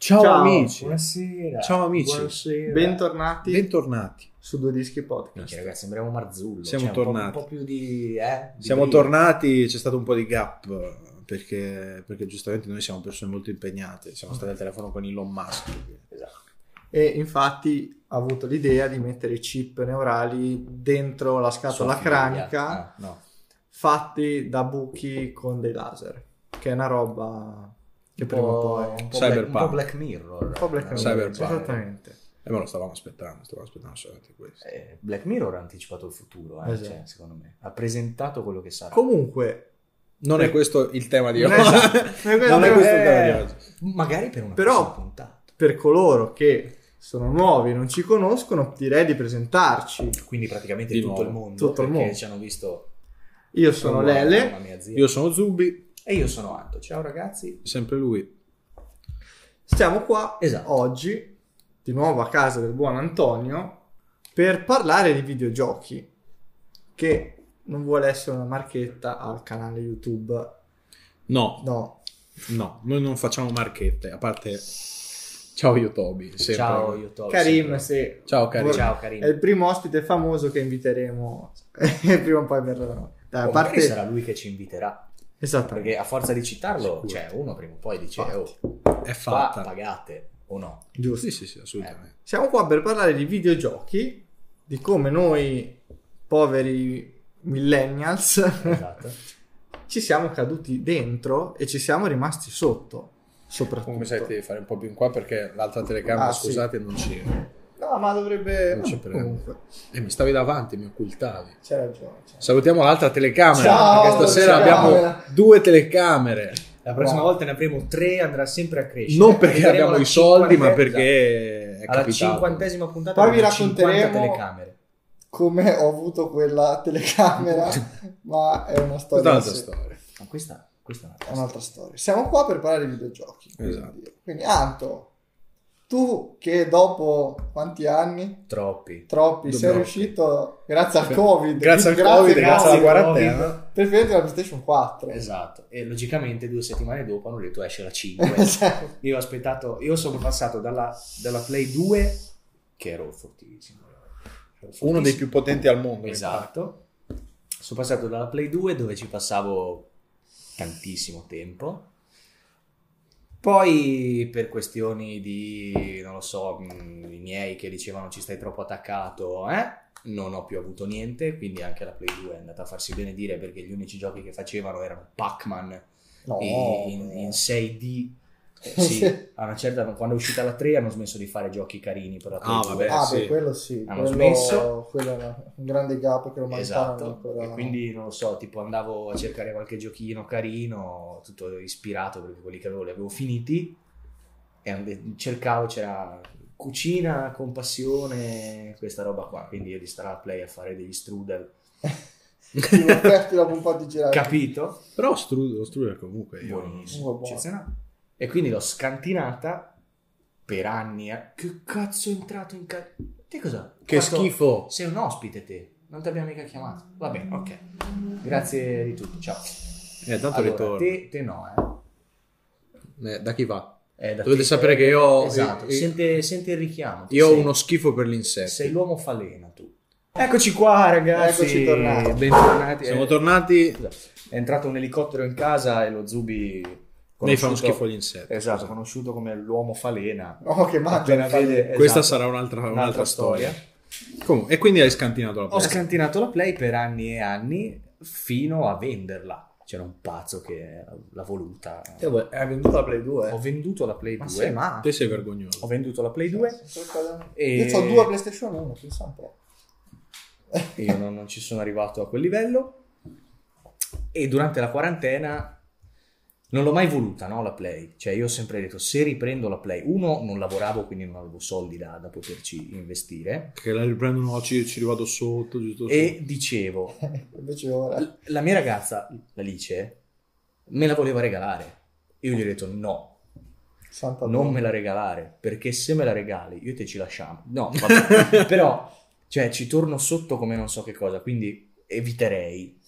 Ciao, amici. Buonasera. Ciao amici. Buonasera. Bentornati Bentornati. su Due Dischi Podcast. Minchia, ragazzi, sembriamo Marzullo. Siamo Cioè, un po'- tornati. Un po', più di... Eh, di Siamo brio. tornati, c'è stato un po' di gap perché, perché giustamente noi siamo persone molto impegnate, siamo stati al telefono con Elon Musk. Esatto. E infatti ha avuto l'idea di mettere i chip neurali dentro la scatola cranica Ah, no. fatti da buchi con dei laser. Che è una roba che prima o poi... un, po Cyberpunk. Black, un po' Black Mirror. Un po' Black? Mirror, Cyberpunk. Esattamente. E me lo stavamo aspettando, stavamo aspettando solamente questo. Eh, Black Mirror ha anticipato il futuro, eh, Esatto. cioè, secondo me. Ha presentato quello che sarà. Comunque... Non è questo il tema di Non oggi. è- non è questo il tema di oggi. Magari per una Però- prossima puntata. Per coloro che sono nuovi e non ci conoscono, direi di presentarci. Quindi praticamente Di tutto nuovo. il mondo. Tutto il mondo. ci hanno visto... Io sono Lele. mamma mia, zia. Io sono Zubi, E io sono Anto. Ciao ragazzi. sempre lui. Stiamo qua Esatto. oggi, di nuovo a casa del buon Antonio, per parlare di videogiochi, che non vuole essere una marchetta al canale YouTube. No, No, no, noi non facciamo marchette, a parte... Ciao io Toby, sempre. Ciao, io Toby. Karim, se Ciao Karim. Ciao è Karim. il primo ospite famoso che inviteremo prima o poi verrà da noi. Dai, a O magari parte... sarà lui che ci inviterà. Esattamente. Perché a forza di citarlo, Sicuro. cioè uno prima o poi dice, Infatti. oh, È fa, fatta. pagate o no. Giusto. Sì, sì, sì, assolutamente. Siamo qua per parlare di videogiochi, di come noi, poveri millennials, Esatto. ci siamo caduti dentro e ci siamo rimasti sotto. Soprattutto. Comunque sai devi fare un po' più in qua perché l'altra telecamera, Ah, sì. scusate, non ci... No, ma dovrebbe. Non prendo. comunque, E mi stavi davanti, mi occultavi. c'è ragione. c'è. Salutiamo l'altra telecamera. Ciao, perché stasera telecamera. abbiamo due telecamere. La prossima Wow. volta ne avremo tre, andrà sempre a crescere. Non perché abbiamo i soldi, ma perché è alla capitato. cinquantesima puntata Poi vi avremo 50 racconteremo- telecamere. Come ho avuto quella telecamera, ma è una Questa è storia. un'altra storia. Ma questa, questa è una È un'altra storia. Siamo qua per parlare di videogiochi. quindi- Esatto. Quindi, Anto, tu che dopo quanti anni? Troppi. Troppi, sei riuscito grazie al Covid. Grazie al Covid, grazie alla Covid, quarantena. Per prendere la PlayStation 4. Esatto. E logicamente due settimane dopo hanno detto esce la 5. Esatto. Io ho aspettato, io sono passato dalla, dalla Play 2, che ero fortissimo. ero Uno dei fortissimo. più potenti al mondo. Esatto. Sono passato dalla Play 2 dove ci passavo tantissimo tempo. Poi per questioni di, non lo so, mh, i miei che dicevano ci stai troppo attaccato, eh? Non ho più avuto niente, quindi anche la Play 2 è andata a farsi benedire perché gli unici giochi che facevano erano Pac-Man No, in, in 6D. Eh, sì, a una certa, quando è uscita la 3 hanno smesso di fare giochi carini per la Play Ah, 2. vabbè. ah, sì. beh, quello sì. Hanno quello, smesso. quello era un grande gap che non Esatto, ancora... e quindi non lo so, tipo andavo a cercare qualche giochino carino, tutto ispirato perché quelli che avevo li avevo finiti e cercavo, c'era cucina con passione, questa roba qua, quindi io di stare al play a fare degli strudel, Ti offerti dopo un po' di girare. capito? Però Stru- lo Struder comunque io... Buonissimo, eccezionale. E quindi l'ho scantinata per anni. eh. Che cazzo è entrato in casa? Te cosa? Che Fatto- schifo. Sei un ospite te, non ti abbiamo mica chiamato. Va bene, ok. Grazie di tutto, ciao. Eh, tanto Allora, ritorno. te, te no, eh. Eh, da chi va? Eh, da Dovete te- sapere che io- Esatto, io- sente, sente il richiamo. Io ho sei- uno schifo per l'insetto. Sei l'uomo falena tu. Eccoci qua ragazzi. Eccoci tornati. Bentornati. Siamo Eh, tornati. scusa, È entrato un elicottero in casa e lo Zubi... Lei fa uno schifo gli insetti. Esatto, conosciuto come l'uomo falena. Oh, che falene. vede- Questa esatto, sarà un'altra, un'altra, un'altra storia. Comunque, e quindi hai scantinato la Ho Play. scantinato la Play per anni e anni fino a venderla. C'era un pazzo che l'ha voluta. Hai venduto la Play 2? Ho venduto la Play Ma 2. sei ma... Te sei vergognoso. Ho venduto la Play 2. E- Io ho due PlayStation 1, pensa un po'. Io non, non ci sono arrivato a quel livello. E durante la quarantena non l'ho mai voluta, no, la Play. Cioè, io ho sempre detto, se riprendo la Play, uno, non lavoravo, quindi non avevo soldi da, da poterci investire. Che la riprendono, no, ci, ci rivado sotto, giusto? E dicevo, Invece ora... l- la mia ragazza, l'Alice, me la voleva regalare. Io gli ho detto, no, Santa non me la regalare, perché se me la regali, io te ci lasciamo. No, vabbè. però, cioè, ci torno sotto come non so che cosa, quindi eviterei.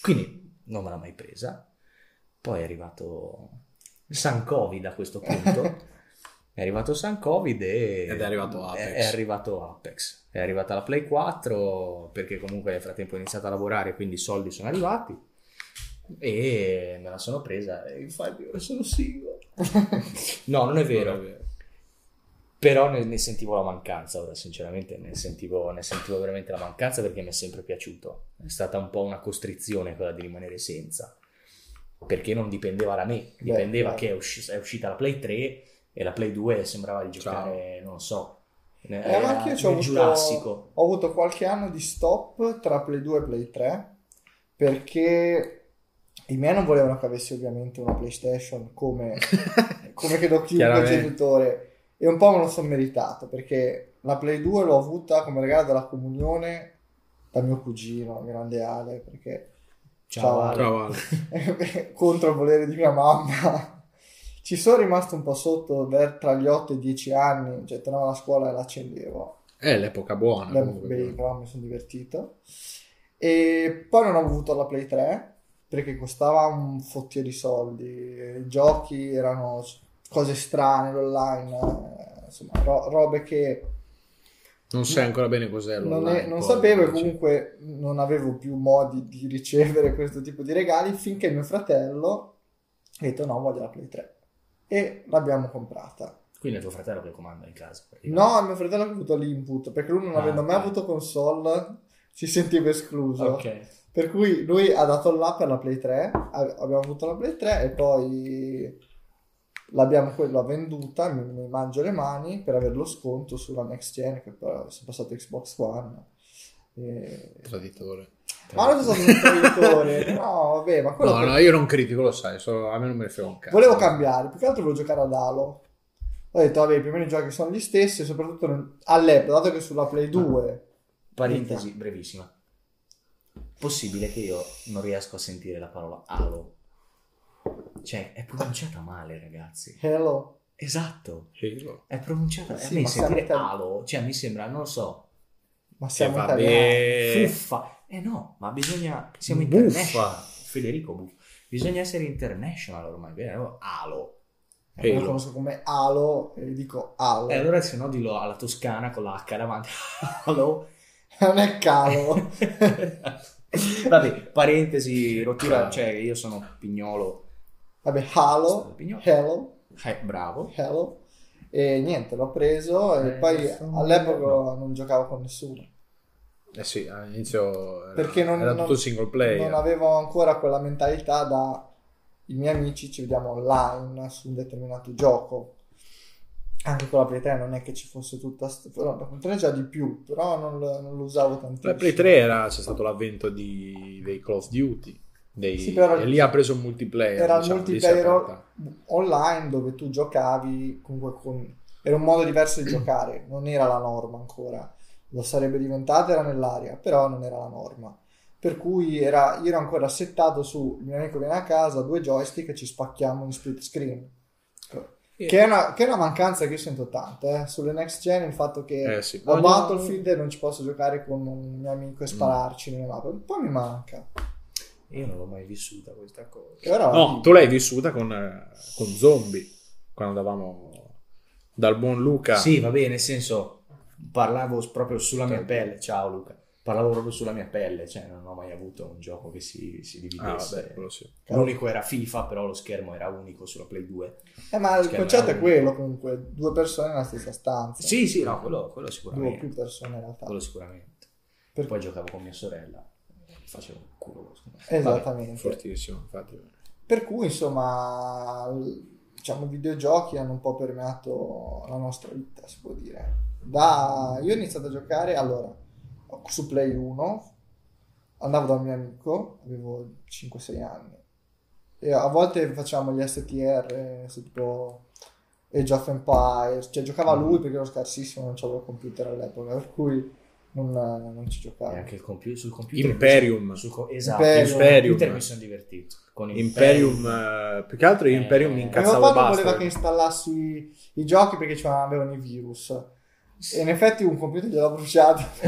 Quindi non me l'ha mai presa. Poi è arrivato San Covid a questo punto. È arrivato San Covid e... Ed è arrivato Apex. È, è arrivato Apex. È arrivata la Play 4 perché comunque nel frattempo ho iniziato a lavorare quindi i soldi sono arrivati e me la sono presa e infatti ora sono single. no, non è vero. Non è vero. Però ne, ne sentivo la mancanza, ora sinceramente ne sentivo, ne sentivo veramente la mancanza perché mi è sempre piaciuto. È stata un po' una costrizione quella di rimanere senza, perché non dipendeva da me, dipendeva beh. che è, usci- è uscita la Play 3 e la Play 2 sembrava di giocare, non lo so, Eh, anche io nel avuto, ho avuto qualche anno di stop tra Play 2 e Play 3 perché i miei non volevano che avessi ovviamente una PlayStation come, come credo chiunque genitore e un po' me lo sono meritato perché la Play 2 l'ho avuta come regalo della comunione da mio cugino, grande Ale, perché Ciao, Ale. Ciao, Ale. contro il volere di mia mamma. Ci sono rimasto un po' sotto ver- tra gli 8 e i 10 anni, cioè tornavo a scuola e l'accendevo. È l'epoca buona. Beh, comunque. beh, però mi sono divertito. E poi non ho avuto la Play 3 perché costava un fottio di soldi. I giochi erano cose strane, l'online, eh, insomma, ro- robe che Non sai ancora bene cos'è non, è- non sapevo e comunque non avevo più modi di ricevere questo tipo di regali finché mio fratello ha detto no, voglio la Play 3 e l'abbiamo comprata. Quindi è tuo fratello che comanda in casa. No, mio fratello ha avuto l'input perché lui non Ah, avendo mai ok. avuto console si sentiva escluso. Ok. Per cui lui ha dato là per la Play 3, a- abbiamo avuto la Play 3 e poi l'abbiamo quella venduta, mi, mi mangio le mani per avere lo sconto sulla next gen che poi sono passato Xbox One. E- Traditore. Ma non sono stato un traditore, no vabbè, ma quello No, per- no, io non critico, lo sai, so- a me non me ne frega un cazzo. volevo cambiare, più che altro volevo giocare ad Halo. Ho detto, vabbè, i primi giochi sono gli stessi, soprattutto nel- all'epoca, dato che sulla Play 2 Parentesi brevissima. Possibile che io non riesco a sentire la parola Halo? Cioè, è pronunciata male, ragazzi. Hello. Esatto. Halo. È pronunciata. Sì, a me siamo sentire itali- Halo, cioè mi sembra, non lo so, Ma siamo Eh, italiani. fuffa. Eh no, ma bisogna. Siamo Buffa. international. Federico Buffa. Bisogna essere international ormai, vero? Halo. Io lo conosco come Halo e dico Halo. E allora se no dillo alla toscana con la H davanti. Halo. Non è calo. Vabbè, parentesi, rottura, cioè io sono pignolo. Vabbè, Halo. Hello, Eh, bravo. Hello. E niente, l'ho preso e Eh, poi all'epoca no. non giocavo con nessuno. Eh sì, all'inizio era, Perché non, era non- tutto single player. non avevo ancora quella mentalità da i miei amici ci vediamo online su un determinato gioco. Anche con la Play 3 non è che ci fosse tutta... st- no, la Play 3 già di più, però non, lo- non lo usavo tantissimo. La Play 3 era, c'è stato l'avvento di, dei Call of Duty. Dei, Sì, però- e lì ha preso il multiplayer. era il diciamo, è multiplayer online dove tu giocavi comunque con... era un modo diverso di giocare, non era la norma ancora, lo sarebbe diventata, era nell'aria, però non era la norma. Per cui era, io ero ancora settato su il mio amico viene a casa, due joystick e ci spacchiamo in split screen. Che è, una, che è una mancanza che io sento tanto, eh. sulle next gen il fatto che Eh sì. ho No, Battlefield e non ci posso giocare con un mio amico e spararci nelle mappe, un po' mi manca. Io non l'ho mai vissuta questa cosa. Però, No, tu l'hai vissuta con, eh, con Zombie, quando andavamo dal buon Luca. Sì, va bene, nel senso, parlavo proprio sulla mia Certo. pelle. Ciao Luca. Parlavo proprio sulla mia pelle, cioè non ho mai avuto un gioco che si, si Ah, dividesse. vabbè, quello sì. L'unico era FIFA, però lo schermo era unico sulla Play 2. Eh, ma il Schermo concetto è quello comunque, due persone nella stessa stanza. Sì, sì, no, quello, quello Due o sicuramente. più persone in realtà. Quello sicuramente. Per- Poi giocavo con mia sorella, facevo un culo. Esattamente. Fortissimo, infatti. Per cui, insomma, diciamo, i videogiochi hanno un po' permeato la nostra vita, si può dire. Da... Io ho iniziato a giocare, allora, su Play 1, andavo da un mio amico, avevo 5-6 anni, e a volte facevamo gli STR, tipo Age of Empires, cioè giocava lui perché ero scarsissimo, non c'avevo computer all'epoca, per cui non, non ci giocavo. E anche il computer, sul computer. Imperium. Sul co- esatto, Imperium. sul computer Imperium. mi sono divertito. Con Imperium, eh, più che altro Eh, Imperium mi Mio incazzavo papà non basta. voleva che installassi i, i giochi perché ci avevano i virus. E in effetti un computer gliel'ho bruciato.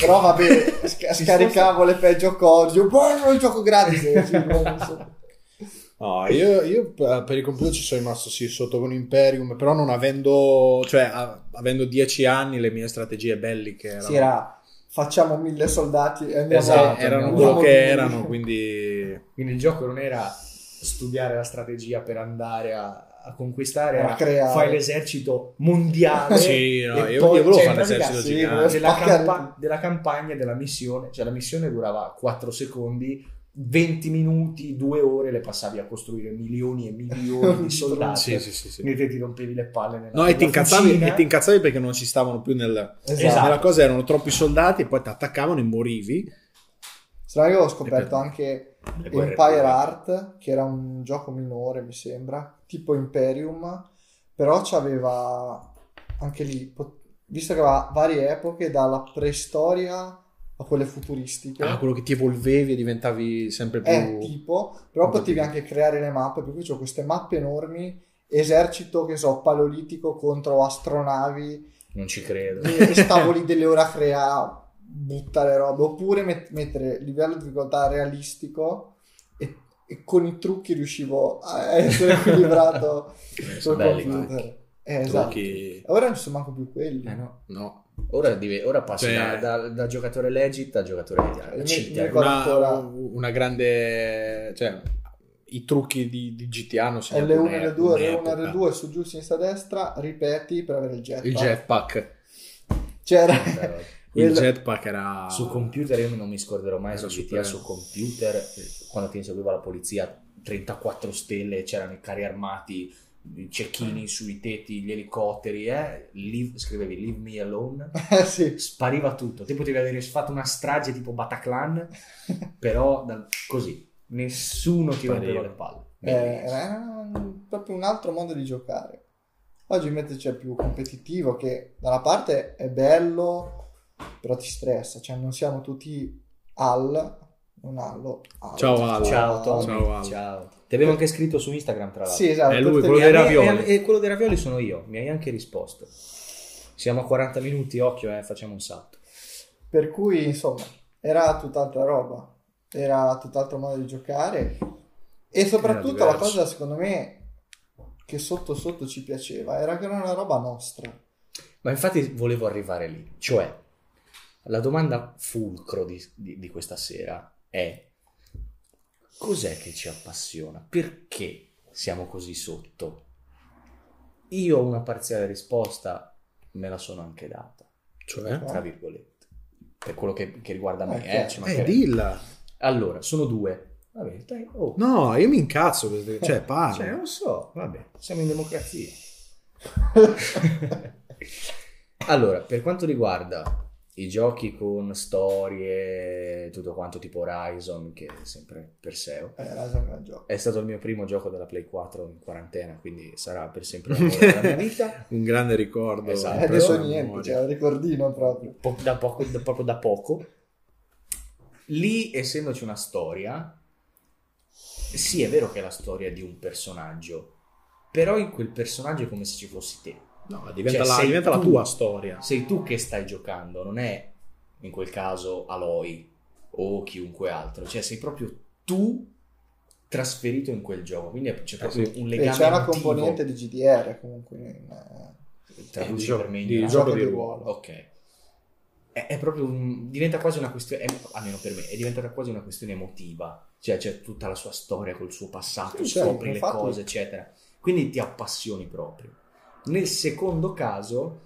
Però vabbè, sca- scaricavo le peggio cose. Io, "Boh, non il gioco gratis. Eh, sì, boh, non so. No, io, io per per il computer ci sono rimasto sì sotto con Imperium, però non avendo, cioè a- avendo 10 anni le mie strategie belliche erano, Si era facciamo mille soldati e andiamo Esatto, erano andiamo quello che erano, quindi Quindi il gioco non era studiare la strategia per andare a, a conquistare, A era creare. fai l'esercito mondiale. Sì, no, e io- poi- io volevo cioè, fare l'esercito sì, gigante. della, campa- della campagna, della missione, cioè la missione durava 4 secondi, 20 minuti, 2 ore le passavi a costruire milioni e milioni di soldati. Sì, sì, sì, te ti rompevi le palle nella No, e ti, incazzavi, e ti incazzavi perché non ci stavano più nel, Esatto. nella cosa, erano troppi soldati e poi ti attaccavano e morivi. No, io ho scoperto per- anche Empire. Art, che era un gioco minore, mi sembra, tipo Imperium, però c'aveva anche lì, visto che aveva varie epoche, dalla preistoria a quelle futuristiche. Ah, quello che ti evolvevi e diventavi sempre più... è tipo, però potevi anche creare le mappe, per cui c'ho queste mappe enormi, esercito, che so, paleolitico contro astronavi, Non ci credo. e stavo lì delle ore a creare, buttare robe, oppure met- mettere livello di difficoltà realistico e, e con i trucchi riuscivo a essere equilibrato sul Belli computer. Eh, esatto. Trucchi- Ora non ci sono manco più quelli. Eh no. No. Ora, ora passi Cioè- da, da- da giocatore legit a giocatore mi ricordo- Una, ancora- una grande... Cioè, i trucchi di, di GTA hanno segnato L1 un'e- L2, L1 un'epoca. L2 su giù, sinistra, destra, ripeti per avere il jetpack. Il jetpack. C'era Il jetpack era... Su computer io non mi scorderò mai Era su GTA su computer eh, quando ti inseguiva la polizia 34 stelle c'erano i carri armati i cecchini sui tetti gli elicotteri eh? Leave- scrivevi leave me alone Eh, sì. spariva tutto te potevi aver fatto una strage tipo Bataclan però da- così nessuno ti rompeva le palle Eh, era proprio un altro modo di giocare. Oggi invece c'è più competitivo che da una parte è bello, però ti stressa, cioè non siamo tutti al, non allo, al. Ciao, Al. ciao Tommy Ciao, Al. ciao ti avevo anche scritto su Instagram tra l'altro Sì, esatto. È lui, quello E dei ravioli. E, e quello dei ravioli sono io, mi hai anche risposto. Siamo a 40 minuti, occhio, eh, facciamo un salto. Per cui, insomma, era tutt'altra roba, era tutt'altro modo di giocare e soprattutto la cosa, secondo me, che sotto sotto ci piaceva, era che era una roba nostra. Ma infatti volevo arrivare lì, cioè la domanda fulcro di, di- di questa sera è cos'è che ci appassiona? Perché siamo così sotto? Io ho una parziale risposta, me la sono anche data, Cioè? tra virgolette, per quello che, che riguarda me. Eh, eh, Eh, mancherebbe. dilla. Allora, sono due. Vabbè, dai, oh. No, io mi incazzo. Cioè, parla. Cioè, non so, vabbè, siamo in democrazia. allora, per quanto riguarda i giochi con storie, tutto quanto tipo Horizon, che è sempre Perseo, Eh, è stato il mio primo gioco della Play 4 in quarantena, quindi sarà per sempre della mia vita. Un grande ricordo. Esatto. Eh, adesso niente, memoria. cioè, un ricordino proprio. po- da poco, da- proprio da poco. Lì, essendoci una storia, sì, è vero che è la storia di un personaggio, però in quel personaggio è come se ci fossi te. No, diventa, Cioè, la, diventa la tu. tua storia. Sei tu che stai giocando, non è in quel caso Aloy o chiunque altro, cioè sei proprio tu trasferito in quel gioco, quindi c'è proprio sì. un E legame c'è una componente di GDR comunque. in- eh, traduci di gioco- per me di ignorante. gioco Gioco di ruolo. Ok. È, è proprio un- diventa quasi una questione, è- almeno per me, è diventata quasi una questione emotiva. Cioè c'è tutta la sua storia col suo passato, Sì, scopri le infatti- cose, eccetera. Quindi ti appassioni proprio. Nel secondo caso,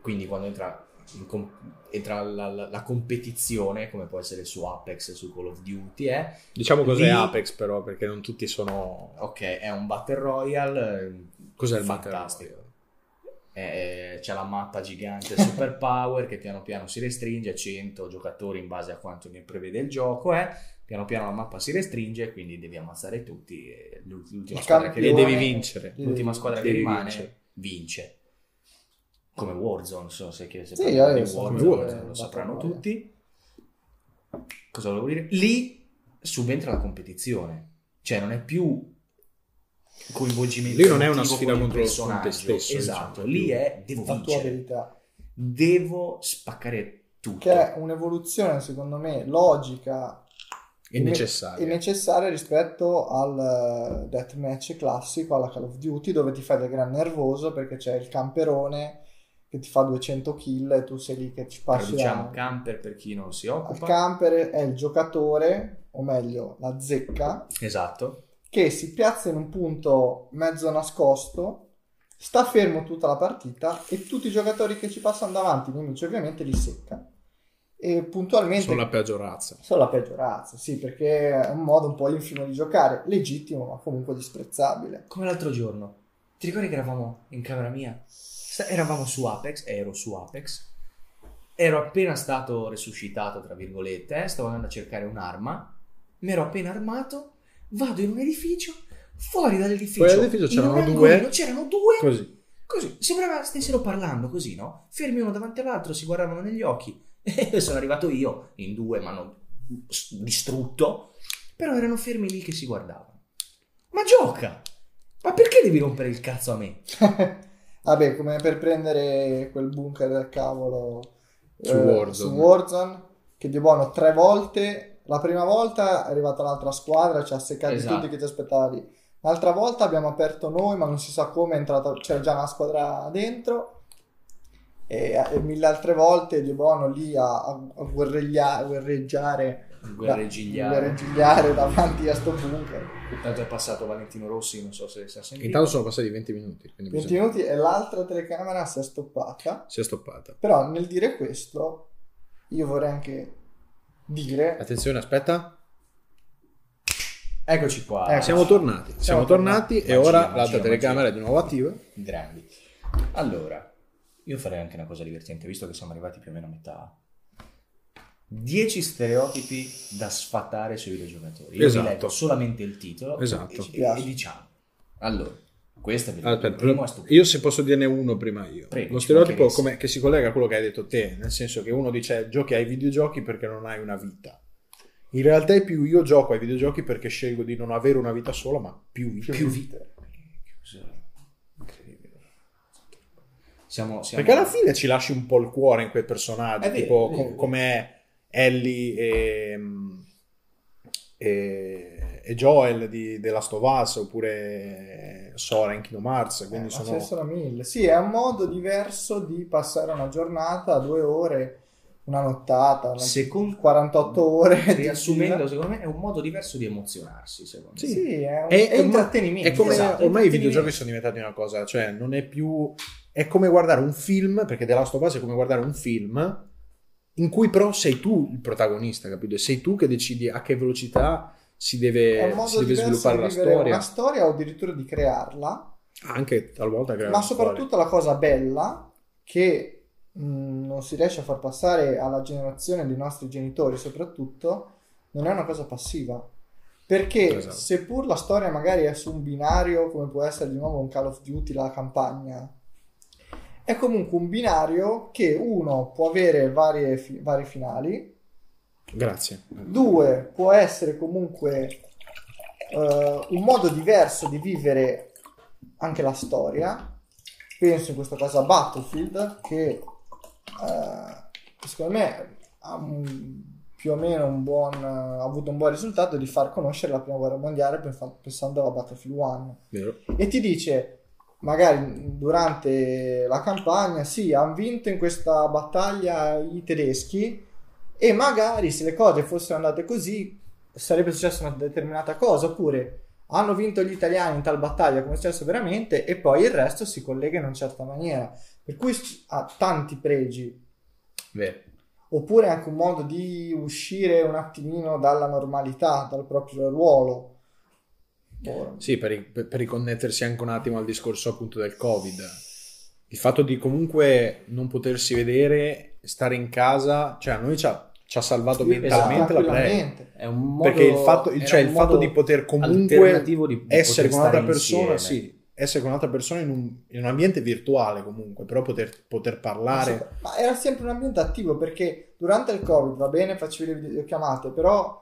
quindi quando entra, in com- entra la, la- la competizione, come può essere su Apex, su Call of Duty, è Diciamo cos'è Lì- Apex, però, perché non tutti sono. ok, è un Battle Royale. eh, Cos'è il Battle. Royale? Eh, c'è la mappa gigante Super Power che piano piano si restringe, 100 giocatori in base a quanto ne prevede il gioco, eh. piano piano la mappa si restringe, quindi devi ammazzare tutti e l'ult- l'ultima Il squadra che E campione- devi rimane, vincere. l'ultima squadra che Devi rimane vincere. Vince. Come Warzone, non so se, se Sì, io di so Warzone, come lo Battle sapranno tutti. Cosa volevo dire? Lì subentra la competizione, cioè non è più coinvolgimento Lì non è una sfida con il contro- con te personaggio. stesso, esatto, diciamo, lì è devo La tua vincere, verità. devo spaccare tutto. Che è un'evoluzione, secondo me, logica È necessario. È necessario rispetto al eh, deathmatch classico, alla Call of Duty, dove ti fai del gran nervoso perché c'è il camperone che ti fa 200 kill e tu sei lì che ci passi Traduciamo la- camper per chi non si Il occupa. camper è il giocatore, o meglio la zecca, esatto. che si piazza in un punto mezzo nascosto, sta fermo tutta la partita e tutti i giocatori che ci passano davanti, i nemici ovviamente, li secca. E puntualmente Sono la peggio razza. sono la peggio razza, sì, perché è un modo un po' infimo di giocare, legittimo ma comunque disprezzabile. Come l'altro giorno. Ti ricordi che eravamo in camera mia? Eravamo su Apex, ero su Apex. Ero appena stato resuscitato, tra virgolette, stavo andando a cercare un'arma. Mi ero appena armato, vado in un edificio, fuori dall'edificio. Fuori dall'edificio c'erano due. C'erano due. Così. Così, sembrava stessero parlando così, no? Fermi uno davanti all'altro, si guardavano negli occhi. E sono arrivato io, in due mi hanno distrutto, però erano fermi lì che si guardavano. Ma gioca! Ma perché devi rompere il cazzo a me? Vabbè, come per prendere quel bunker del cavolo Su eh, Warzone. su Warzone, che di buono tre volte. La prima volta è arrivata l'altra squadra, ci ha seccato Esatto. tutti che ci aspettava lì. L'altra volta abbiamo aperto noi, ma non si sa come è entrata, c'era già una squadra dentro. E, e mille altre volte di buono lì a, a, a guerreglia- guerreggiare, Guerreggigliare. guerreggiare davanti a sto bunker. Intanto è passato Valentino Rossi, non so se si è sentito. Intanto sono passati 20 minuti. Quindi 20 bisogna- minuti e l'altra telecamera si è stoppata. Si è stoppata. Però nel dire questo, io vorrei anche dire... Attenzione, aspetta. Eccoci qua. Ecco. Siamo tornati. Siamo, Siamo tornati, tornati. e ora l'altra telecamera è di nuovo attiva. Grandi. Allora, io farei anche una cosa divertente, visto che siamo arrivati più o meno a metà. 10 stereotipi da sfatare sui videogiocatori. Io Esatto. vi leggo solamente il titolo Esatto. e, e- e diciamo. Allora, questo è il Aspetta, primo è stupido. io se posso dirne uno prima io. Prego, Lo stereotipo come- che si collega a quello che hai detto te, nel senso che uno dice giochi ai videogiochi perché non hai una vita. In realtà è più io gioco ai videogiochi perché scelgo di non avere una vita sola, ma più vita. Più vite. Incredibile. Siamo, siamo... Perché alla fine ci lasci un po' il cuore in quei personaggi, vero, tipo è vero. co- come Ellie e, e, e Joel di The Last of Us, oppure Sora in Kingdom Hearts, quindi Eh, sono... sono mille. Sì, è un modo diverso di passare una giornata, due ore, una nottata, una- Secondo- 48 ore. di Riassumendo, secondo me è un modo diverso di emozionarsi, secondo me. Sì, è, un, È- è è- intrattenimento. È come Esatto, ormai i videogiochi sono diventati una cosa, cioè non è più. È come guardare un film, perché The Last of Us è come guardare un film in cui però sei tu il protagonista, capito? E sei tu che decidi a che velocità si deve, si deve sviluppare la storia. una storia o addirittura di crearla. Anche talvolta creare Ma una storia. soprattutto la cosa bella che mh, non si riesce a far passare alla generazione dei nostri genitori, soprattutto, non è una cosa passiva. Perché Esatto. seppur la storia magari è su un binario, come può essere di nuovo un Call of Duty, la campagna, è comunque un binario che uno può avere varie fi- vari finali, Grazie. Due, può essere comunque eh, un modo diverso di vivere anche la storia. Penso in questo caso a Battlefield, che eh, secondo me ha un- più o meno un buon, ha avuto un buon risultato di far conoscere la prima guerra mondiale pensa- pensando a Battlefield 1 Vero? e ti dice magari durante la campagna sì hanno vinto in questa battaglia i tedeschi e magari se le cose fossero andate così sarebbe successa una determinata cosa oppure hanno vinto gli italiani in tal battaglia come è successo veramente e poi il resto si collega in una certa maniera. Per cui ha tanti pregi. Vero. oppure anche un modo di uscire un attimino dalla normalità dal proprio ruolo Sì, per, per- per riconnettersi anche un attimo al discorso appunto del Covid. Il fatto di comunque non potersi vedere, stare in casa, cioè a noi ci ha, ci ha salvato mentalmente la play. È un modo, Perché il fatto, il- cioè, il fatto di poter comunque di, di essere con un'altra persona, insieme. sì, essere con un'altra persona in un, in un ambiente virtuale comunque, però poter, poter parlare. Ma era sempre un ambiente attivo perché durante il Covid va bene, facevi le videochiamate, però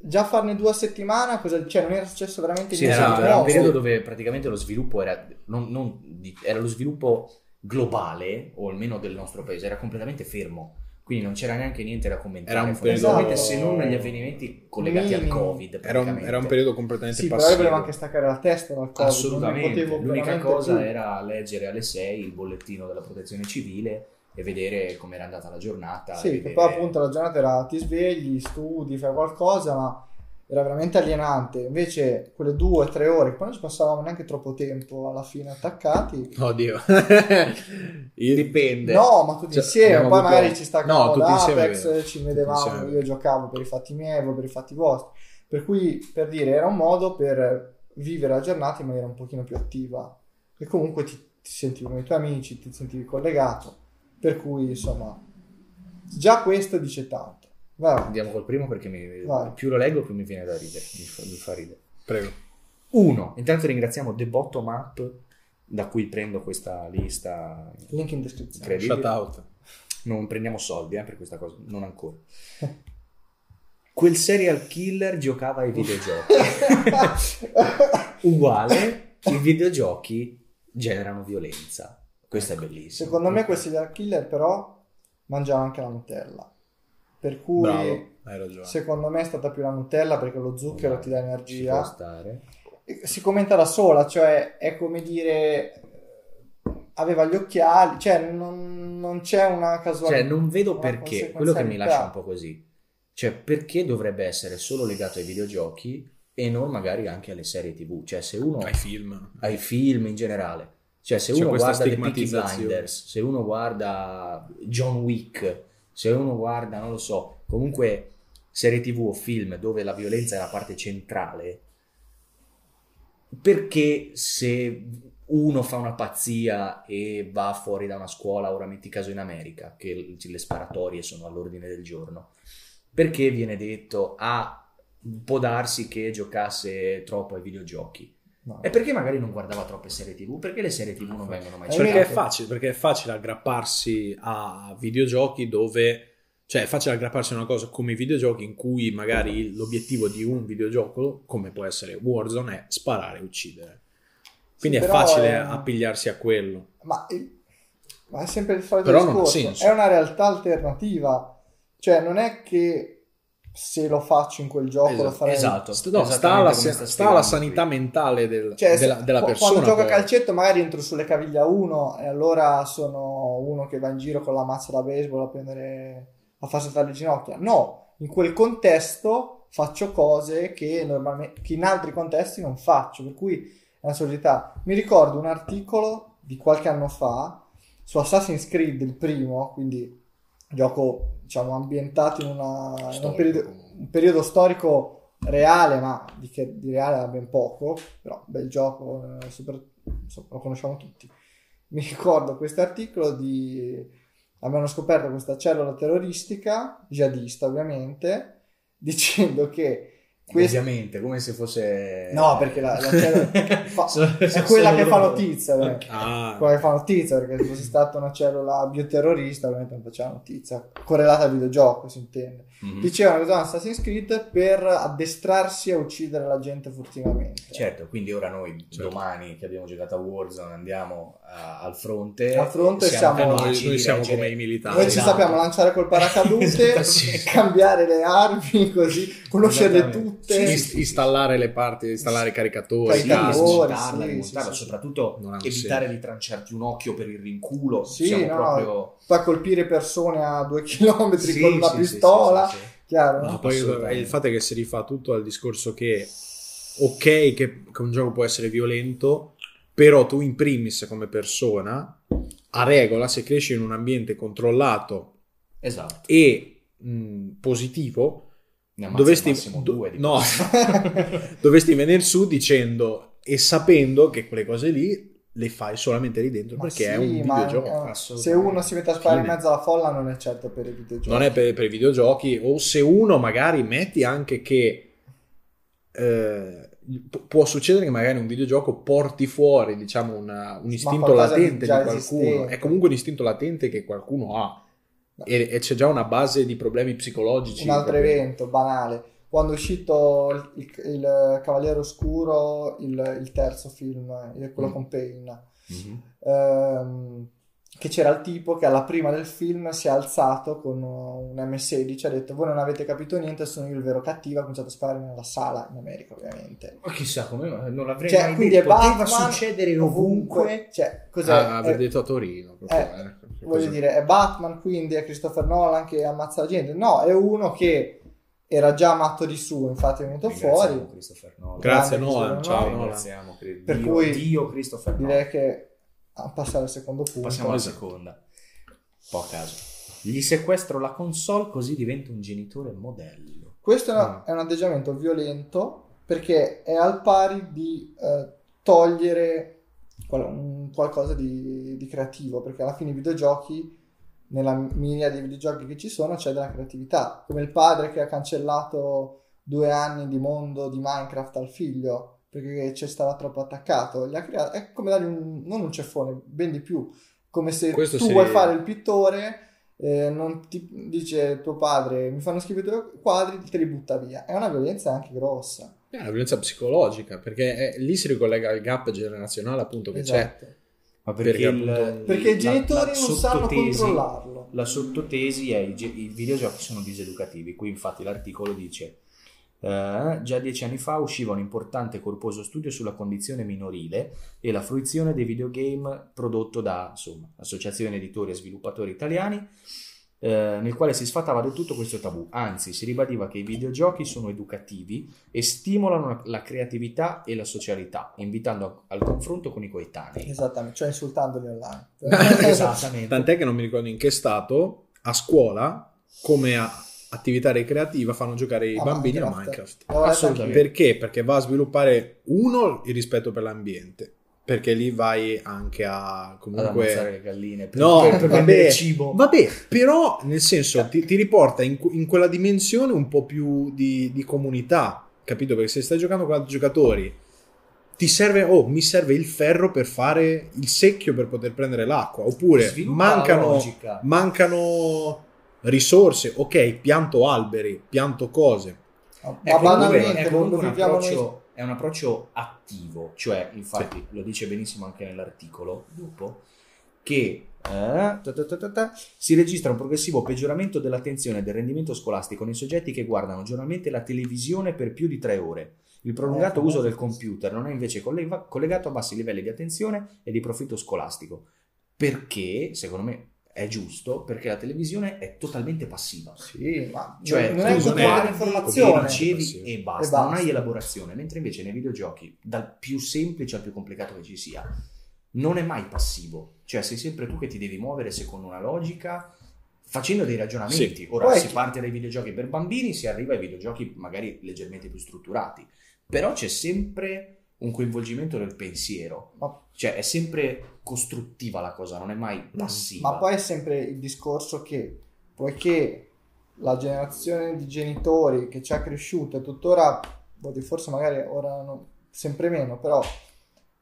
già farne due a settimana, cosa, cioè non era successo veramente Sì, niente esatto, di era un periodo dove praticamente lo sviluppo era, non- non era lo sviluppo globale, o almeno del nostro paese, era completamente fermo. quindi non c'era neanche niente da commentare. Era un periodo- se non gli avvenimenti collegati al Minimo. Covid. Era un, era un periodo completamente Sì, però passivo. io volevo anche staccare la testa dal Covid. Assolutamente. L'unica cosa più. era leggere alle 6 il bollettino della protezione civile e vedere com'era andata la giornata. Sì, che vedere- poi appunto la giornata era ti svegli, studi, fai qualcosa, ma era veramente alienante. Invece quelle due o tre ore, che poi non ci passavamo neanche troppo tempo alla fine attaccati. Oddio. Io- Dipende. No, ma tutti Cioè, insieme, poi magari ci staccavamo No, tutti Apex, ci vedevamo, io giocavo per i fatti miei, voi per i fatti vostri. Per cui, per dire, era un modo per vivere la giornata in maniera un pochino più attiva. E comunque ti, ti sentivi con i tuoi amici, ti sentivi collegato. Per cui, insomma, già questo dice tanto. Vai. Andiamo col primo perché mi- Vai. più lo leggo più mi viene da ridere. Mi fa, mi fa ridere. Prego. Uno, intanto ringraziamo The Bottom Up da cui prendo questa lista Link in descrizione. Shut out. Non prendiamo soldi eh, per questa cosa, non ancora. Quel serial killer giocava ai videogiochi. Uguale, i videogiochi generano violenza. Questo è bellissimo. Secondo me questi serial killer però mangiano anche la Nutella. Per cui Bravo, hai ragione. secondo me è stata più la Nutella perché lo zucchero ti dà Ci può energia. stare. Si commenta da sola, cioè è come dire aveva gli occhiali, cioè non, non c'è una casualità. Cioè, non vedo perché, quello che mi lascia un po' così. Cioè, perché dovrebbe essere solo legato ai videogiochi e non magari anche alle serie TV? Cioè, se uno Ai film. ai film in generale. Cioè, se C'è uno guarda The Peaky. Blinders, se uno guarda John Wick, se uno guarda, non lo so, comunque serie TV o film dove la violenza è la parte centrale, perché se uno fa una pazzia e va fuori da una scuola, ora metti caso in America, che le sparatorie sono all'ordine del giorno, perché viene detto, ah, può darsi che giocasse troppo ai videogiochi? No. E perché magari non guardava troppe serie TV? Perché le serie TV non vengono mai Eh, Perché è facile, perché è facile aggrapparsi a videogiochi dove cioè è facile aggrapparsi a una cosa come i videogiochi in cui magari l'obiettivo di un videogioco, come può essere Warzone, è sparare e uccidere. Quindi Sì, è facile è- appigliarsi a quello. Ma, ma è sempre il solito Però non ha discorso. senso. È una realtà alternativa. Cioè, non è che se lo faccio in quel gioco lo Esatto. farei. Esatto. No, sta, alla, sta sta alla sanità qui. mentale del- Cioè, della, della qu- persona. Quando gioco a calcetto, magari entro sulle caviglie a uno e allora sono uno che va in giro con la mazza da baseball a prendere a far saltare le ginocchia. No, in quel contesto faccio cose che normalmente che in altri contesti non faccio, per cui è una solidità. Mi ricordo un articolo di qualche anno fa su Assassin's Creed, il primo, quindi gioco diciamo ambientato in, una- in un, periodo, un periodo storico reale, ma di, che, di reale ha ben poco, però bel gioco, eh, super- insomma, lo conosciamo tutti. Mi ricordo questo articolo di... Avevano scoperto questa cellula terroristica, jihadista ovviamente, dicendo che questa... Ovviamente, come se fosse... No, perché la, la cellula fa- è quella che fa notizia, eh. Ah, quella che fa notizia, perché se fosse stata una cellula bioterrorista ovviamente non faceva notizia, correlata al videogioco si intende. Mhm. Dicevano che usavano Assassin's Creed per addestrarsi a uccidere la gente furtivamente. Certo, quindi ora noi Certo. domani che abbiamo giocato a Warzone andiamo a- al fronte. Al fronte siamo- capaci noi, noi siamo come i militari. Noi ci Esatto. sappiamo lanciare col paracadute, cambiare le armi, così, conoscerle tutte. Sì, ist- installare le parti, installare i caricatori. Caricatori, smontarla, sì, rimontarla, sì, sì. soprattutto evitare senso. di tranciarti un occhio per il rinculo. Sì, Siamo no, proprio... Poi colpire persone a due chilometri Sì, con una sì, sì, pistola, sì, sì, sì. chiaro? No, no? poi il fatto è che si rifà tutto al discorso che ok che, che un gioco può essere violento, però tu in primis come persona, a regola, se cresci in un ambiente controllato Esatto. e mh, positivo, dovresti, do- no, dovresti venire su dicendo e sapendo che quelle cose lì le fai solamente lì dentro Ma perché sì, è un videogioco. assolutamente. se uno si mette a sparare in mezzo alla folla non è certo per i videogiochi. non è per, per i videogiochi o se uno magari metti anche che eh, può succedere che magari un videogioco porti fuori diciamo una- un istinto latente di, qualcuno esistente. è comunque un istinto latente che qualcuno ha e, e c'è già una base di problemi psicologici un altro proprio. evento banale. Quando è uscito il, il- il Cavaliere Oscuro, il, il terzo film, eh, quello Mm. con Payne, Mhm. ehm, che c'era il tipo che alla prima del film si è alzato con un M16 ha detto voi non avete capito niente sono io il vero cattivo ha cominciato a sparare nella sala in America ovviamente Ma chissà come non l'avrei cioè mai quindi detto. è Poteva Batman succedere ovunque. cioè cos'è Ah, È- aver detto a Torino. proprio, eh, eh, voglio così. dire è Batman quindi è Christopher Nolan che ammazza la gente no è uno che era già matto di su infatti è venuto fuori Christopher Nolan. Grazie Nolan, ciao Nolan. Ringraziamo Per Dio, cui Dio Christopher Nolan. direi che passare al secondo punto Passiamo alla seconda. Po' a caso. Gli sequestro la console così divento un genitore modello. Questo Mm. è un atteggiamento violento perché è al pari di eh, togliere qual- un qualcosa di, di creativo, perché alla fine i videogiochi, nella miriade di videogiochi che ci sono, c'è della creatività, come il padre che ha cancellato due anni di mondo di Minecraft al figlio perché ci stava troppo attaccato. Gli ha creato- è come dargli un, non un ceffone, ben di più, come se Questo tu si- vuoi fare il pittore eh, non ti dice tuo padre mi fanno schifo i tuoi quadri, te li butta via. È una violenza anche grossa. È una violenza psicologica, perché eh, lì si ricollega al gap generazionale appunto che c'è. Esatto. Ma Perché, perché, il- appunto, Perché i genitori la non sanno controllarlo. La sottotesi è i, ge- i videogiochi sono diseducativi. Qui infatti l'articolo dice eh, già dieci anni fa usciva un importante e corposo studio sulla condizione minorile e la fruizione dei videogame prodotto da insomma, associazioni editori e sviluppatori italiani eh, nel quale si sfatava del tutto questo tabù. Anzi, si ribadiva che i videogiochi sono educativi e stimolano la creatività e la socialità, invitando al confronto con i coetanei. Esattamente, cioè insultandoli online. Esattamente. Tant'è che non mi ricordo in che stato, a scuola, come a- attività ricreativa, fanno giocare i A bambini a Minecraft. Assolutamente. Perché? Perché va a sviluppare, uno, il rispetto per l'ambiente, perché lì vai anche a Ad comunque... ammazzare le galline per, No, per, per vabbè, cibo. Vabbè, però nel senso ti, ti riporta in, in quella dimensione un po' più di, di comunità, capito? Perché se stai giocando con altri giocatori, ti serve, oh, mi serve il ferro per fare il secchio per poter prendere l'acqua, oppure Sviluppa la mancano, logica. mancano risorse, ok, pianto alberi, pianto cose. Ma È banalmente è comunque un, viviamo noi. approccio, è un approccio attivo, cioè infatti lo dice benissimo anche nell'articolo dopo, che eh, ta ta ta si registra un progressivo peggioramento dell'attenzione e del rendimento scolastico nei soggetti che guardano giornalmente la televisione per più di tre ore. Il prolungato Eh, uso del computer non è invece collega- collegato a bassi livelli di attenzione e di profitto scolastico. Perché, secondo me, è giusto, perché la televisione è totalmente passiva. Sì, ma Cioè, non è tu un non controllo è- di e informazione. ricevi e basta, E basta. non hai elaborazione, mentre invece nei videogiochi, dal più semplice al più complicato che ci sia, non è mai passivo, cioè sei sempre tu che ti devi muovere secondo una logica, facendo dei ragionamenti. Sì. Ora Poi- si parte dai videogiochi per bambini, si arriva ai videogiochi magari leggermente più strutturati, però c'è sempre un coinvolgimento del pensiero, cioè è sempre costruttiva la cosa, non è mai passiva. ma poi è sempre il discorso che poiché la generazione di genitori che ci ha cresciuto e tuttora, forse magari ora non- sempre meno, però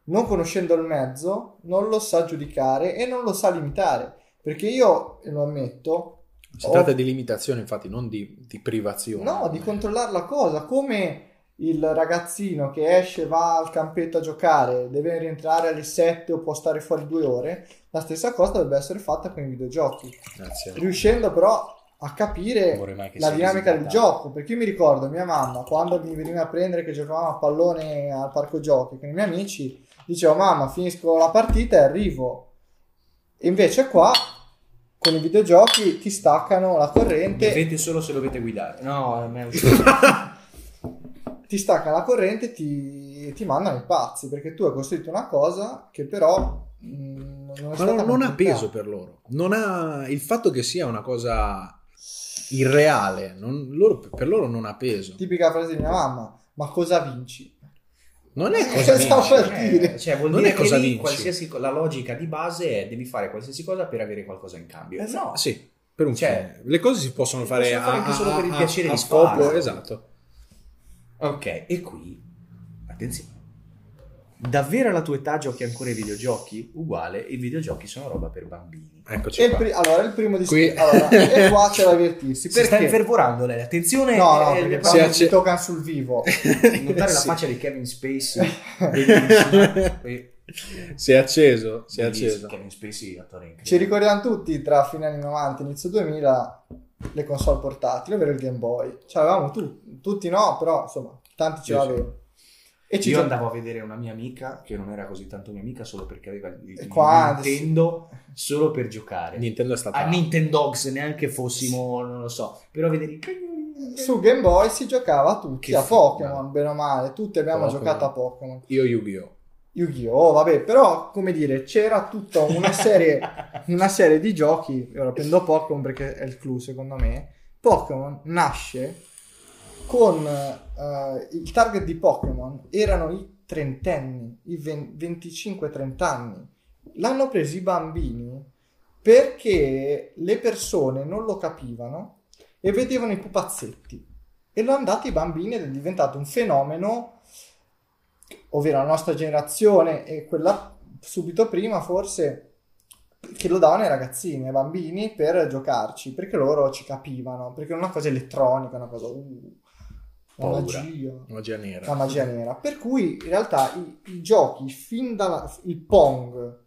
non conoscendo il mezzo non lo sa giudicare e non lo sa limitare. Perché io, e lo ammetto, Si ho- tratta di limitazione, infatti, non di, di privazione. No, di controllare la cosa, come il ragazzino che esce, va al campetto a giocare, deve rientrare alle 7 o può stare fuori due ore, la stessa cosa dovrebbe essere fatta con i videogiochi, Grazie. riuscendo però a capire la dinamica del gioco, perché io mi ricordo mia mamma quando mi veniva a prendere che giocavamo a pallone al parco giochi con i miei amici, dicevo mamma finisco la partita e arrivo, e invece qua con i videogiochi ti staccano la corrente Bevete solo se dovete guidare. No, a me è uscito. ti stacca la corrente e ti, ti mandano i pazzi perché tu hai costruito una cosa che però mh, non è Ma stata non, non ha peso per loro. Non ha il fatto che sia una cosa irreale, non- loro- per loro non ha peso. tipica frase di mia mamma ma cosa vinci? Non è Eh, cosa stavo vinci. Eh, cioè, vuol Non dire è cosa vinci. la logica di base è devi fare qualsiasi cosa per avere qualcosa in cambio. Esatto. No, Sì, per un Cioè, fine. Le cose si possono si fare, possono fare a, anche solo per il a- piacere a di scopo, farlo. esatto. Ok, e qui, attenzione. Davvero alla tua età giochi ancora ai videogiochi? Uguale, i videogiochi sono roba per bambini. Eccoci il qua. pri- allora il primo Qui- discorso allora, e qua c'è da divertirsi Si sta perché infervorando lei, attenzione. no no eh, perché si poi acce- si toccano sul vivo notare la Sì. faccia di Kevin Spacey. E Si è acceso, si è acceso. Kevin Spacey, attore incredibile. Ci ricordiamo tutti tra fine anni 90 e inizio 2000 le console portatili, ovvero il Game Boy. Ce l'avevamo tu- tutti no, però insomma, tanti ce l'avevano. E ci Io gio- andavo a vedere una mia amica che non era così tanto mia amica solo perché aveva il, il Qua- Nintendo solo per giocare. Nintendo è stata... A Nintendogs neanche fossimo, non lo so, però vedere su Game Boy si giocava tutti Che a. Pokémon, bene o male. Tutti abbiamo Pokémon. giocato a Pokémon. Io Yu-Gi-Oh! Yu-Gi-Oh! Vabbè, però come dire, c'era tutta una serie, una serie di giochi. Ora prendo Pokémon perché è il clou secondo me. Pokémon nasce con eh, il target di Pokémon erano i trentenni, i ven- 25-30 anni. L'hanno preso i bambini perché le persone non lo capivano e vedevano i pupazzetti. E lo hanno dato ai bambini ed è diventato un fenomeno ovvero la nostra generazione e quella subito prima forse che lo davano ai ragazzini, ai bambini per giocarci, perché loro ci capivano, perché è una cosa elettronica, una cosa uh, la magia, Magia nera. la magia nera. Per cui in realtà i, i giochi fin dalla il Pong,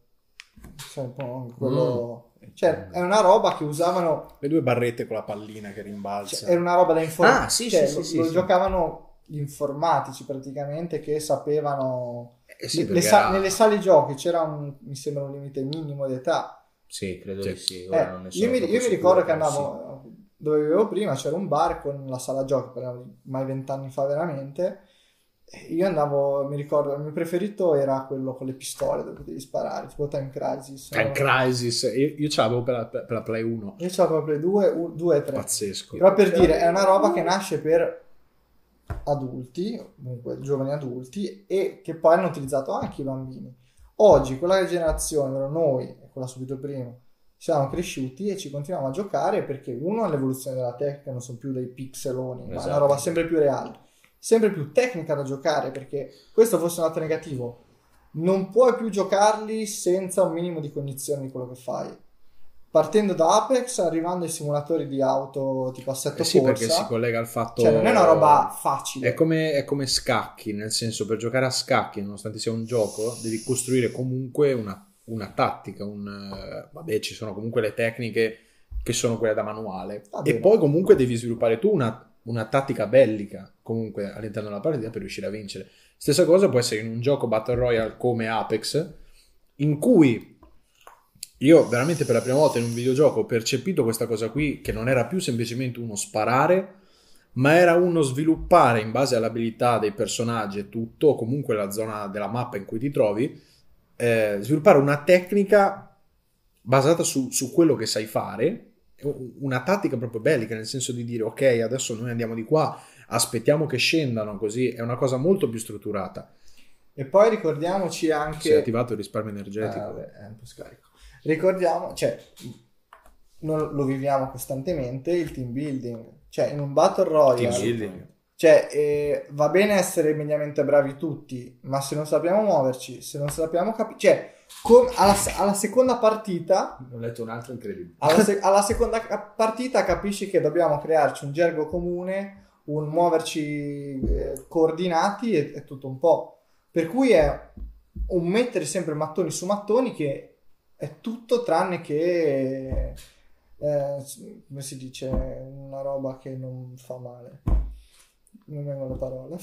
sai, il Pong, quello cioè è una roba che usavano Le due barrette con la pallina che rimbalza. cioè, era una roba da informatica. Ah, sì, cioè, sì, lo, sì, lo sì. giocavano gli informatici praticamente che sapevano. Eh sì, le sa- era- Nelle sale giochi c'era un, mi sembra un limite minimo di età. Sì, credo Sì. di sì. Eh, io mi, io mi ricordo che andavo dove vivevo prima, c'era un bar con la sala giochi, parliamo di mai vent'anni fa veramente. Io andavo, mi ricordo, il mio preferito era quello con le pistole dove potevi sparare, tipo Time Crisis. Time Crisis. Io, io ce l'avevo per la, per la Play 1. Io ce l'avevo Play 2, 2 e 3. Pazzesco. Però per dire, è una roba che nasce per adulti, comunque giovani adulti, e che poi hanno utilizzato anche i bambini. Oggi, quella generazione, noi, e quella subito prima, siamo cresciuti e ci continuiamo a giocare perché uno è l'evoluzione della tecnica, non sono più dei pixeloni, ma è una Esatto. roba sempre più reale, sempre più tecnica da giocare perché questo fosse un lato negativo. Non puoi più giocarli senza un minimo di cognizione di quello che fai. Partendo da Apex, arrivando ai simulatori di auto tipo assetto Eh sì, corsa, perché si collega al fatto... cioè non è una roba facile. È come, è come scacchi, nel senso per giocare a scacchi, nonostante sia un gioco, devi costruire comunque una, una tattica, un, eh, vabbè ci sono comunque le tecniche che sono quelle da manuale Va e poi comunque devi sviluppare tu una, una tattica bellica comunque all'interno della partita per riuscire a vincere. Stessa cosa può essere in un gioco Battle Royale come Apex, in cui io veramente per la prima volta in un videogioco ho percepito questa cosa qui, che non era più semplicemente uno sparare, ma era uno sviluppare in base all'abilità dei personaggi e tutto, o comunque la zona della mappa in cui ti trovi, eh, sviluppare una tecnica basata su, su quello che sai fare, una tattica proprio bellica, nel senso di dire ok, adesso noi andiamo di qua, aspettiamo che scendano, così è una cosa molto più strutturata. E poi ricordiamoci anche... Si è attivato il risparmio energetico. Ah, vabbè, è un po' scarico. Ricordiamo, cioè, non lo viviamo costantemente, il team building. Cioè, in un battle royale... Team building. Cioè, eh, va bene essere mediamente bravi tutti, ma se non sappiamo muoverci, se non sappiamo capire... Cioè, com- alla, se- alla seconda partita Ho letto un altro incredibile. alla, se- alla seconda ca- partita capisci che dobbiamo crearci un gergo comune, un muoverci eh, coordinati e, e tutto un po'. Per cui è un mettere sempre mattoni su mattoni che è tutto tranne che, eh, come si dice, una roba che non fa male. Non vengono le parole.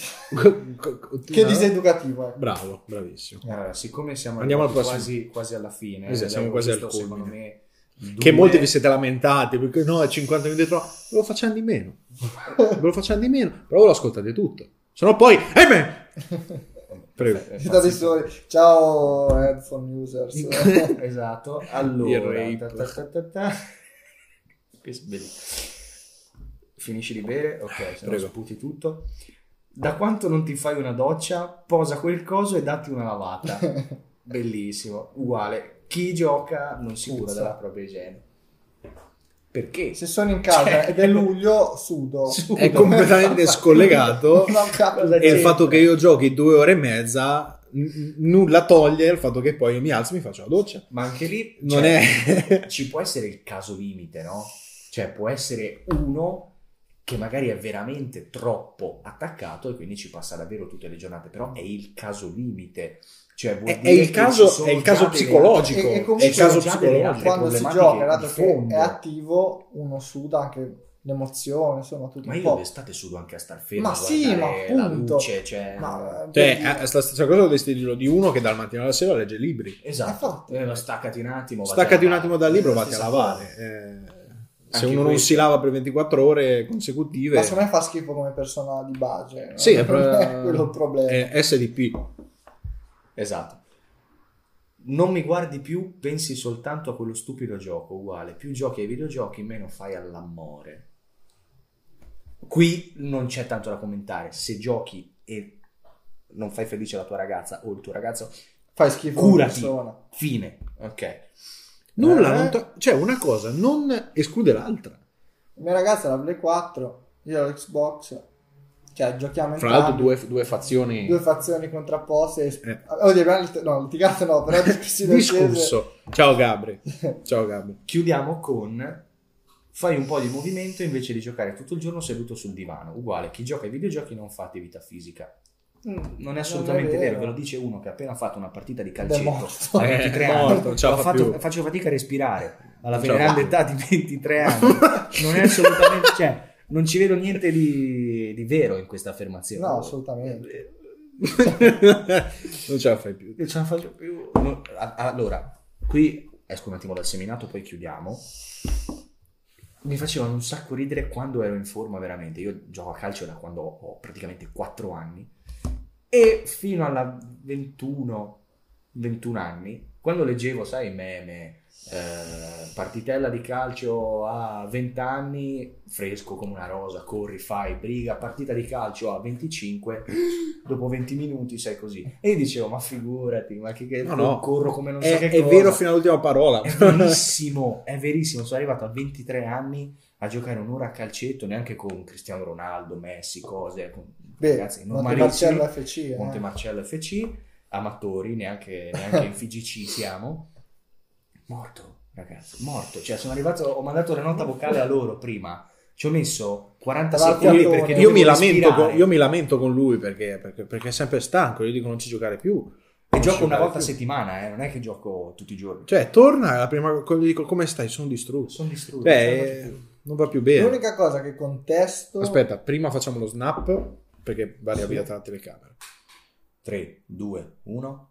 che diseducativo, ecco. Bravo, bravissimo. Allora, siccome siamo Andiamo al quasi, quasi alla fine, Esatto, siamo quasi al culmine. me, Che molti vi siete lamentati perché no, è 50 minuti troppo. Ve lo facciamo di meno. Ve lo facciamo di meno, però ve lo ascoltate tutto. Se no poi, ahimè! Prego. Eh, Siete soli. Ciao headphone users. esatto. Allora, ta ta ta. Che bellissimo. Finisci di bere, ok, se no sputi tutto. Da quanto non ti fai una doccia, posa quel coso e datti una lavata. Bellissimo, uguale. Chi gioca non si cura della propria igiene. Perché? Se sono in casa Cioè- ed è luglio, sudo. Sudo. È completamente scollegato. E il fatto che io giochi due ore e mezza n- nulla toglie il fatto che poi mi alzo e mi faccio la doccia. Ma anche lì Non cioè, è... ci può essere il caso limite, no? Cioè può essere uno che magari è veramente troppo attaccato e quindi ci passa davvero tutte le giornate, però è il caso limite. Cioè, vuol È, è il caso, è il caso delle- psicologico. E- e è il caso psicologico. quando si gioca, dato che fondo. è attivo, uno suda anche l'emozione, insomma, tutto Ma un io po'. d'estate sudo anche a star fermo. Ma a sì, ma appunto. luce, cioè... Ma, Cioè, è la stessa cosa dovresti dirlo di uno che dal mattino alla sera legge libri. Esatto. Eh, ma staccati un attimo. Staccati un attimo dal libro, la vatti a lavare. Eh, se Anche uno non questo. si lava per 24 ore consecutive, ma secondo me fa schifo come persona di base. no? sì, è, Non è quello il problema. è SDP. Esatto. Non mi guardi più, pensi soltanto a quello stupido gioco, uguale. Più giochi ai videogiochi, meno fai all'amore. Qui non c'è tanto da commentare. Se giochi e non fai felice la tua ragazza o il tuo ragazzo, Fai schifo curati. persona. Fine. Ok. Nulla, Eh. to- cioè una cosa non esclude l'altra. La mia ragazza ha la Play 4, io ho l'Xbox. Cioè, giochiamo Fra l'altro due, due fazioni due fazioni contrapposte. Eh. Oddio, abbiamo lit- no, litigato no, però discussione discusso. Ciao Gabri. Ciao Gabri. Chiudiamo con fai un po' di movimento invece di giocare tutto il giorno seduto sul divano. Uguale, chi gioca ai videogiochi non fa attività fisica. Mm, Non è assolutamente è vero. ve lo dice uno che ha appena fatto una partita di calcetto morto. a 23 È anni. morto, non fatto- faccio fatica a respirare alla Non veneranda età di 23 anni. Non è assolutamente, cioè, non ci vedo niente di, di vero in questa affermazione. No, assolutamente. non ce la fai più. Non ce la faccio più. No, allora, qui esco un attimo dal seminato, poi chiudiamo. Mi facevano un sacco ridere quando ero in forma veramente. Io gioco a calcio da quando ho praticamente 4 anni e fino alla 21, 21 anni, quando leggevo, sai, meme, eh, partitella di calcio a 20 anni, fresco come una rosa, corri, fai, briga, partita di calcio a 25, dopo 20 minuti sei così. E io dicevo, ma figurati, ma che, che No, no. corro come non so È, che è cosa. vero fino all'ultima parola. È verissimo, è verissimo. Sono arrivato a 23 anni a giocare un'ora a calcetto, neanche con Cristiano Ronaldo, Messi, cose. Con Beh, ragazzi Monte normalissimi. Marcello FC. eh. Monte Marcello FC, amatori, neanche, neanche in FGC siamo. Morto, ragazzi, morto. Cioè, sono arrivato, ho mandato la nota vocale a loro prima. Ci ho messo 40 Davanti secondi perché tone. io, mi con, io mi lamento con lui perché, perché, perché è sempre stanco. Io dico non ci giocare più. E gioco una volta a settimana, eh, non è che gioco tutti i giorni. Cioè, torna la prima cosa gli dico come stai? Sono distrutto. Sono distrutto. Beh, non eh, non va più bene. L'unica cosa che contesto... Aspetta, prima facciamo lo snap perché va via tra la telecamera. 3, 2, 1.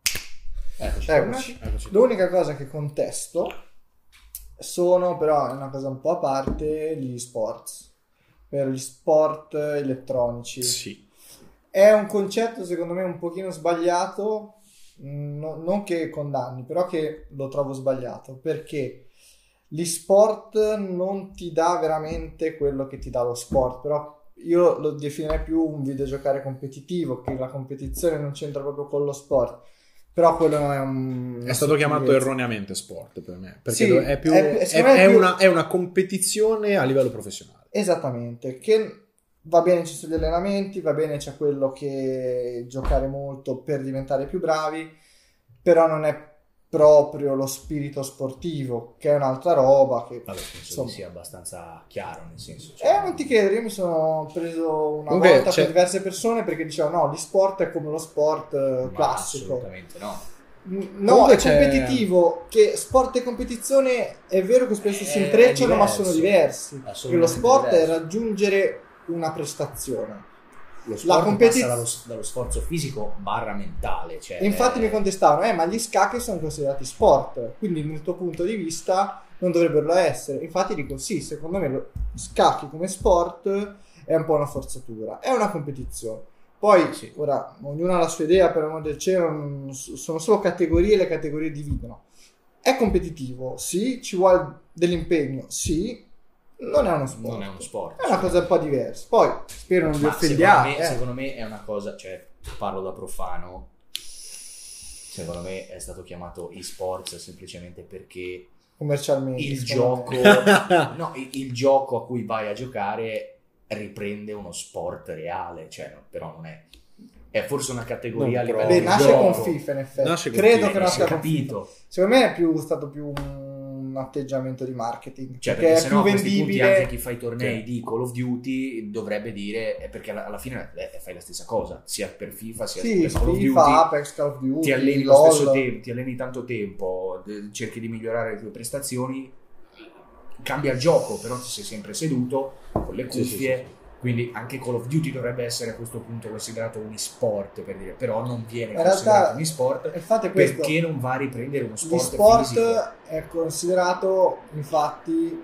Eccoci. Eccoci. Eccoci. L'unica cosa che contesto sono però è una cosa un po' a parte gli sports, per gli sport elettronici. Sì. È un concetto secondo me un pochino sbagliato, mh, no- non che condanni, però che lo trovo sbagliato, perché gli sport non ti dà veramente quello che ti dà lo sport, però io lo definirei più un videogiocare competitivo, che la competizione non c'entra proprio con lo sport. Però quello è un... È stato chiamato erroneamente sport per me. Perché Sì, è, più, è- è, secondo me è è più- una, è una competizione a livello professionale. Esattamente, che va bene ci sono gli allenamenti, va bene c'è quello che giocare molto per diventare più bravi, però non è proprio lo spirito sportivo, che è un'altra roba che... Vabbè, penso Insomma. che sia abbastanza chiaro, nel senso. cioè, Eh, non ti credere, io mi sono preso una Comunque, volta c'è- con diverse persone perché dicevano no, gli sport è come lo sport eh, ma classico. Assolutamente no. No, Comunque è c'è- competitivo, che sport e competizione è vero che spesso si È intrecciano ma sono diversi. Perché lo sport è diverso. raggiungere una prestazione. Lo sport competi- passa dallo, dallo sforzo fisico barra mentale. Cioè, E infatti mi contestavano, eh, ma gli scacchi sono considerati sport, quindi nel tuo punto di vista non dovrebbero essere. Infatti dico sì, secondo me lo scacchi come sport è un po' una forzatura, è una competizione. Poi, Sì. ora, ognuno ha la sua idea, per amor del cielo, sono solo categorie e le categorie dividono. È competitivo, sì, ci vuole dell'impegno, sì, non è uno sport. Non è uno sport. È una cosa un po' diversa. Poi, spero non vi secondo offendiate. me, eh. secondo me è una cosa, cioè, parlo da profano. Secondo me è stato chiamato esports semplicemente perché commercialmente. il secondo gioco, no, il, il gioco a cui vai a giocare riprende uno sport reale, cioè, no, però non è. È forse una categoria a Non livello Beh, nasce gioco. con FIFA in effetti. Nasce con Credo FIFA, che nasca capito. Secondo me è più stato più un un atteggiamento di marketing. Cioè, perché, perché, è più vendibile. anche chi fa i tornei Sì. di Call of Duty dovrebbe dire, perché alla, fine eh, fai la stessa cosa, sia per FIFA sia Sì, per Call of Duty. Apex, Call of Duty, ti alleni lo stesso tempo, ti alleni tanto tempo, eh, cerchi di migliorare le tue prestazioni, cambia il gioco, però ti sei sempre seduto con le cuffie. sì, sì. Quindi anche Call of Duty dovrebbe essere a questo punto considerato un e-sport, per dire, però non viene In realtà- considerato un e-sport E Infatti questo, perché non va a riprendere uno sport, l'e-sport fisico. è considerato, infatti,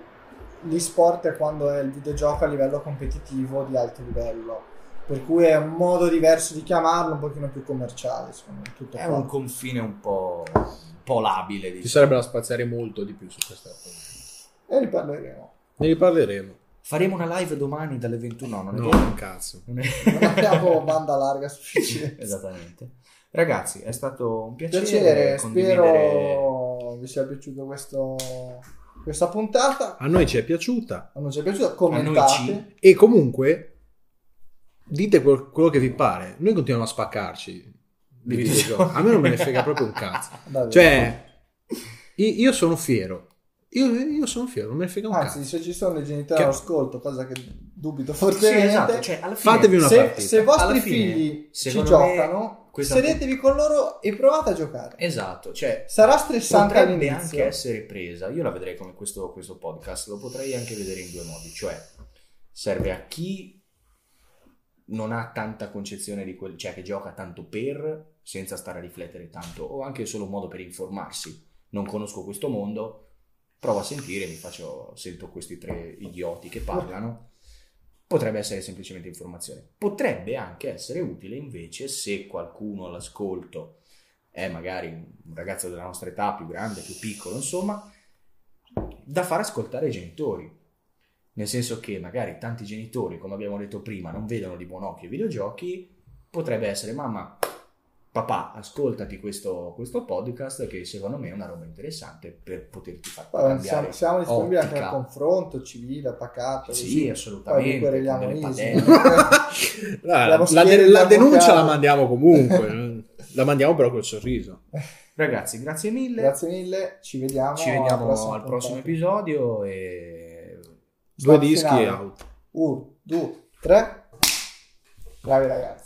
l'e-sport è quando è il videogioco a livello competitivo di alto livello. Per cui è un modo diverso di chiamarlo, un pochino più commerciale, secondo me. Tutto È qua. un confine un po', un po' labile. Ci Diciamo. sarebbe da spaziare molto di più su questa cosa. E riparleremo. Ne riparleremo. Faremo una live domani dalle 21. No, non è No, vero. un cazzo. Non è- Non abbiamo banda larga sufficiente. Esattamente. Ragazzi, è stato un piacere, Piacere, spero vi sia piaciuto questo, questa puntata. A noi ci è piaciuta. A noi ci è piaciuto, A noi commentate. ci- E comunque dite quel- quello che vi pare. Noi continuiamo a spaccarci di videogiochi. A me non me ne frega proprio un cazzo. Davvero. Cioè, io sono fiero. Io, io sono fiero, non me ne frega un Anzi, cazzo. se ci sono dei genitori Che- all'ascolto, cosa che dubito Sì, fortemente, esatto. Cioè, fine, Fatevi una se, partita. se i vostri Alla fine, figli ci secondo me, giocano, sedetevi con loro e provate a giocare. Esatto, cioè Sarà stressante potrebbe all'inizio. anche essere presa. Io la vedrei come questo, questo podcast, lo potrei anche vedere in due modi, cioè serve a chi non ha tanta concezione di quel, cioè che gioca tanto per, senza stare a riflettere tanto, o anche solo un modo per informarsi. Non conosco questo mondo, provo a sentire, mi faccio, sento questi tre idioti che parlano. Potrebbe essere semplicemente informazione. Potrebbe anche essere utile invece se qualcuno all'ascolto è magari un ragazzo della nostra età, più grande, più piccolo, insomma, da far ascoltare ai genitori. Nel senso che magari tanti genitori, come abbiamo detto prima, non vedono di buon occhio i videogiochi, potrebbe essere mamma, papà, ascoltati questo, questo podcast che secondo me è una roba interessante per poterti far Poi cambiare siamo, siamo disponibili anche ottica. al confronto civile, pacato. Sì, così. Poi assolutamente. padelle. La, Abbiamo la- schiere la denuncia la mandiamo comunque. la mandiamo però col sorriso. Ragazzi, grazie mille. Grazie mille, ci vediamo, Ci vediamo al prossimo puntata. episodio e Due dischi finale. out. Uno, due, tre. Bravi ragazzi.